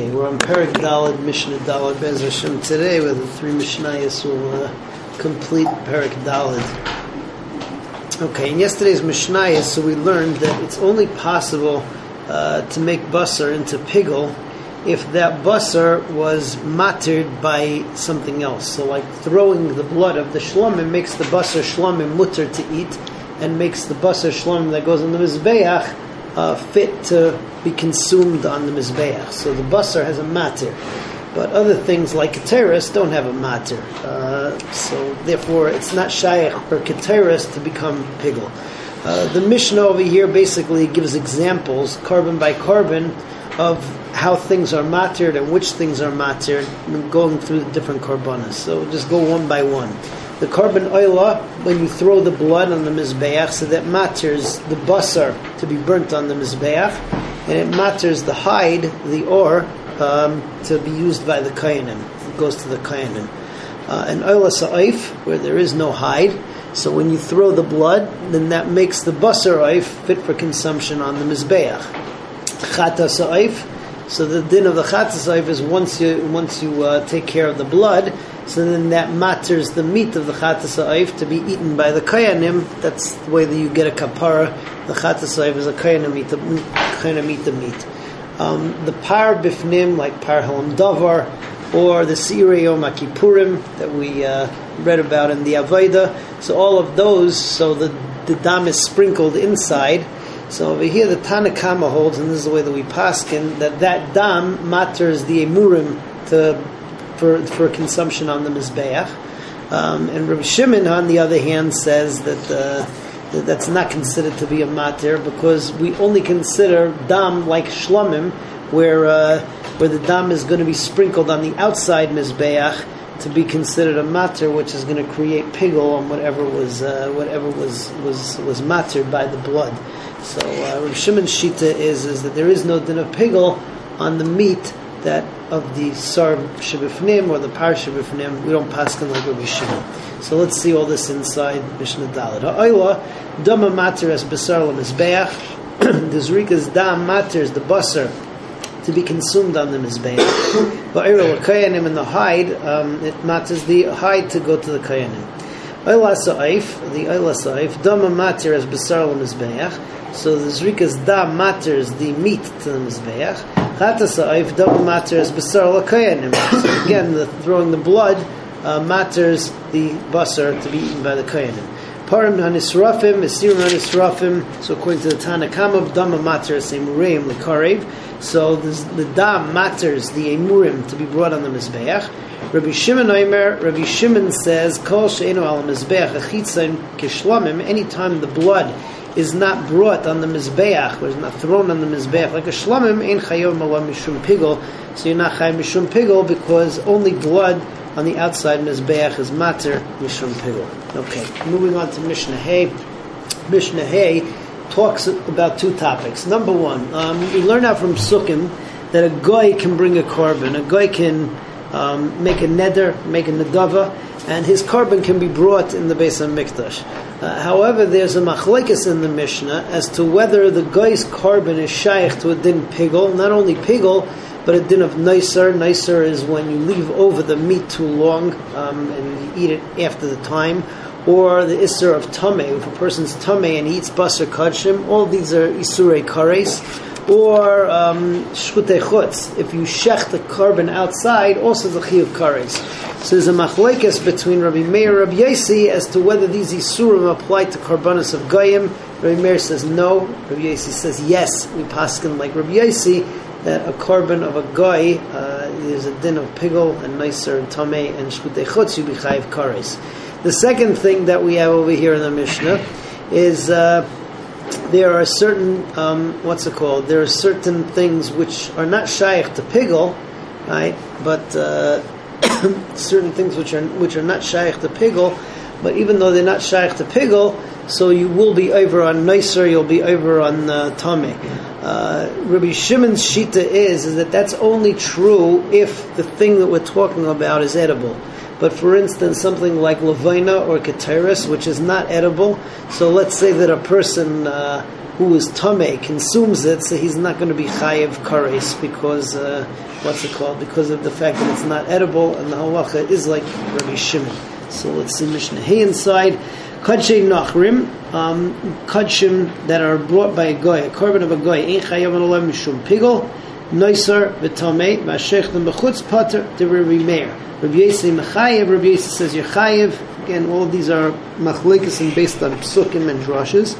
Okay, we're on Perik Dalad, Mishnah Dalad, Bez Hashem. Today with the three Mishnayos will uh, complete Perik Dalad. Okay, in yesterday's Mishnayos, so we learned that it's only possible uh, to make basar into pigel if that basar was mattered by something else. So, like throwing the blood of the shlomim makes the basar shlomim mutter to eat, and makes the basar shlomim that goes in the mizbeach uh, fit to be consumed on the mizbeach. So the basar has a matter, but other things like keteris don't have a matter. Uh, so therefore, it's not shaykh for keteris to become pigel. Uh, the Mishnah over here basically gives examples, korban by korban, of how things are mattered and which things are mattered, going through the different carbonas. So just go one by one. The korban oila, when you throw the blood on the mizbeach, so that matters the basar to be burnt on the mizbeach, and it matters the hide, the ore, um, to be used by the kohanim. It goes to the kohanim. Uh, and oila sa'if, where there is no hide, so when you throw the blood, then that makes the basar oif fit for consumption on the mizbeach. Chata sa'if, so the din of the chata sa'if is once you once you uh, take care of the blood, so then that matters the meat of the chatas to be eaten by the kohanim. That's the way that you get a kapara. The chatas is a kohanim eat the kohanim eat the meat. Um, the par bifnim like par halam davar or the sirei yom that we uh, read about in the Avodah. So all of those, so the the dam is sprinkled inside. So over here, the Tanakama holds, and this is the way that we paskin, that that dam matters the emurim to for, for consumption on the Mizbeach. Um, and Rabbi Shimon, on the other hand, says that, uh, that that's not considered to be a matir because we only consider dam like shlamim, where uh, where the dam is going to be sprinkled on the outside mizbeach to be considered a matter, which is going to create pigel on whatever was uh, whatever was was was mattered by the blood. So uh, Rabbi Shimon's shita is is that there is no din of pigel on the meat that of the Sar Shebifnim or the Par Shebifnim, we don't pass them like Rabbi Shimon. So let's see all this inside Mishnah Dalit. Ha'oila, Dama Mater as Basar Lamizbeach, the Zrika's Dam Matters, the Basar, to be consumed on the Mizbeach. Ba'ira Kohanim and the hide, um, it matters the hide to go to the Kohanim. Oila Sa'if, the Oila Sa'if, Dama Mater as Basar Lamizbeach, so the Zrika's Dam matters the meat to the Mizbeach. Chatasa'if double matters basar lakayanim. Again, the, throwing the blood uh, matters the basar to be eaten by the kohanim. Parim hanisrafim, esirim hanisrafim. So according to the Tanakama, dama matters emurim lekarev. So the dam matters the emurim to be brought on the mizbeach. Rabbi Shimon Omer, Rabbi Shimon says, Kol she'enu al mizbeach achitzaim kishlamim. Anytime the blood is not brought on the mizbeach, or is not thrown on the mizbeach, like a shlamim ein chayov malam mishum pigol, so you're not chay mishum pigol because only blood on the outside mizbeach is matter mishum pigol. Okay, moving on to Mishnah Hay. Mishnah Hay talks about two topics. Number one, um, we learn out from Sukkim that a guy can bring a korban. A guy can um, make a neder, make a nedava, and his korban can be brought in the base of Mikdash. Uh, however, there's a machlekes in the Mishnah as to whether the guy's korban is shaykh to a din pigel, not only pigel, but a din of nicer. Nicer is when you leave over the meat too long um, and you eat it after the time. Or the isser of tame, if a person's tame and eats basar kachim, all these are isurei kares or um, shchutei chutz. If you shech the korban outside, also the chiyuv kares. So there's a machlekes between Rabbi Meir and Rabbi Yossi as to whether these isurim apply to karbanos of goyim. Rabbi Meir says no. Rabbi Yossi says yes. We paskin like Rabbi Yossi that a korban of a guy uh, is a din of pigol and nicer and tame and shchutei chutz you be chayiv kares. The second thing that we have over here in the Mishnah is. Uh, there are certain um, what's it called? There are certain things which are not shaykh to pigel, right? But uh, certain things which are which are not shaykh to pigel, but even though they're not shaykh to pigel, so you will be over on nicer, you'll be over on uh, tame. Uh, Rabbi Shimon's shita is is that that's only true if the thing that we're talking about is edible. But for instance, something like levina or keteris, which is not edible. So let's say that a person uh, who is tame consumes it, so he's not going to be chayiv kares because uh, what's it called? Because of the fact that it's not edible, and the halacha is like Rabbi Shimon. So let's see Mishnah Hey inside. Kadshay Nachrim, um, Kadshim that are brought by a goy, a korban of a goy, Ein Chayav Mishum Pigel, Noiser V'Tomei, V'Ashech Them B'Chutz Pater, De Rabbi Meir. Rabbi Yisrael Mechayev, Rabbi Yisrael says you're Chayev. Again, all of these are machlekes and based on psukim and drushes.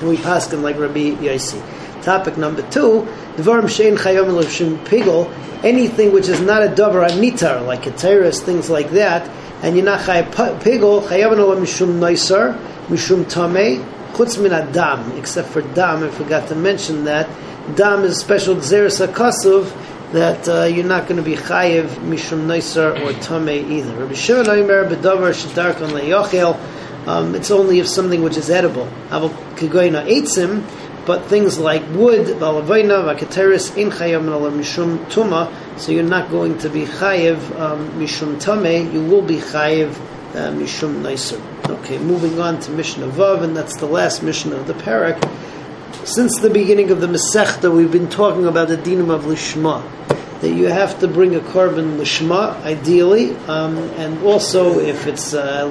And we pass them like Rabbi Yossi. Topic number two, Dvarim Shein Chayom L'Shim Pigel, anything which is not a davar anitar, like a terrorist, things like that, and you're not chayav pigol, chayav no mishum noisar, mishum tamei, chutz min adam, except for dam. I forgot to mention that dam is a special gzeres akasuv that uh, you're not going to be chayiv mishum noisar or tamei either. Rabbi Shimon leyochel. Um, it's only if something which is edible. Aval kigoyna eitzim, but things like wood, valavayna, vakateris, in chayav mishum tuma, so you're not going to be chayiv um, mishum tame, you will be chayiv uh, mishum naiser. Okay, moving on to Mishnah Vav, and that's the last Mishnah of the parak. Since the beginning of the Masechta, we've been talking about the dinam of lishma, that you have to bring a korban lishma, ideally, um, and also if it's uh,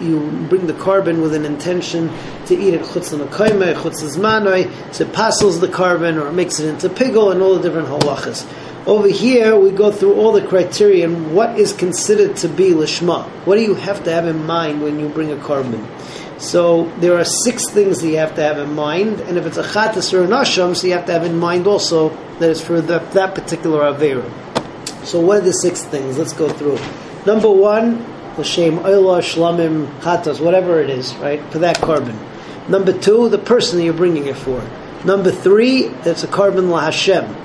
you bring the korban with an intention to eat it chutz l'makoyme, chutz l'zmanoi, so it passes the korban or makes it into pigel and all the different halachas. Over here, we go through all the criteria and what is considered to be lishma. What do you have to have in mind when you bring a korban? So there are six things that you have to have in mind, and if it's a chatas or an asham, so you have to have in mind also that it's for the, that particular avera. So what are the six things? Let's go through. Number one, the l'shem oila shlamim chatas, whatever it is, right, for that korban. Number two, the person that you're bringing it for. Number three, it's a korban la Hashem.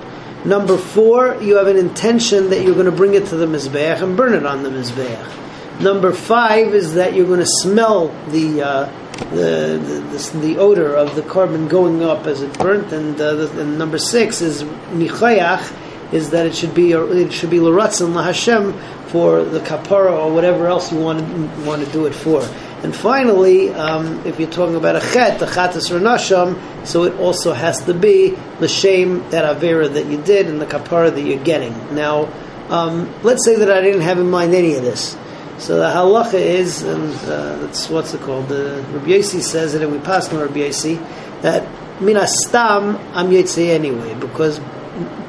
Number four, you have an intention that you're going to bring it to the Mizbeach and burn it on the Mizbeach. Number five is that you're going to smell the, uh, the, the, the, odor of the korban going up as it burnt. And, uh, the, and number six is Nichayach, is that it should be it should be Laratzin LaHashem for the kapara or whatever else you want to, want to do it for. And finally, um, if you're talking about a chet, a chatas or so it also has to be the shame that avera that you did and the kapara that you're getting. Now, um, let's say that I didn't have in mind any of this. So the halacha is, and uh, that's what's it called. The Rabbi Yossi says it, and we pass on Rabbi Yossi that minastam I'm yotze anyway because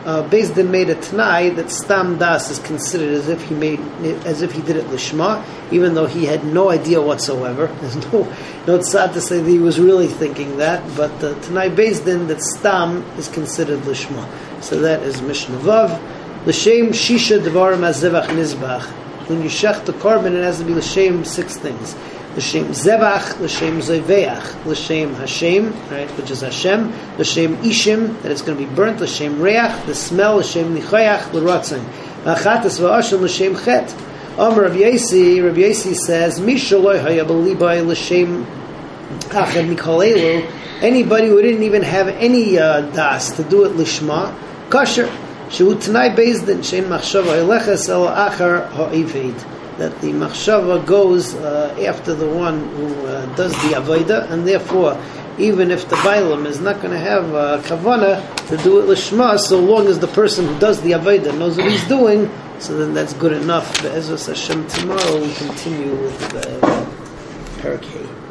uh, Din made a Tanai that Stam Das is considered as if he made as if he did it Lishma, even though he had no idea whatsoever. There's no no tzad to say that he was really thinking that, but uh, Tanai Din that Stam is considered Lishma. So that is Mishnah Vav. L'shem Shisha Devarim Azevach Nizbach. When you shech the korban, it has to be l'shem six things l'shem zevach, l'shem zeveach, l'shem Hashem, right, which is Hashem, l'shem ishim, that it's going to be burnt, l'shem reach, the smell, l'shem nichayach, l'ratzin, achatas v'ashim, l'shem chet. Amr Rav Yossi, Rav Yossi says, Mishaloi hayabalibai l'shem achad mikol anybody who didn't even have any uh, das to do it lishma, kosher. Shehu tanai bezdin, shein machshava eleches el achar ha'ived that the machshava goes uh, after the one who uh, does the avodah, and therefore, even if the bailam is not going to have a kavana to do it lishma, so long as the person who does the avodah knows what he's doing, so then that's good enough. But Ezra Hashem tomorrow we continue with the uh, Parakeh.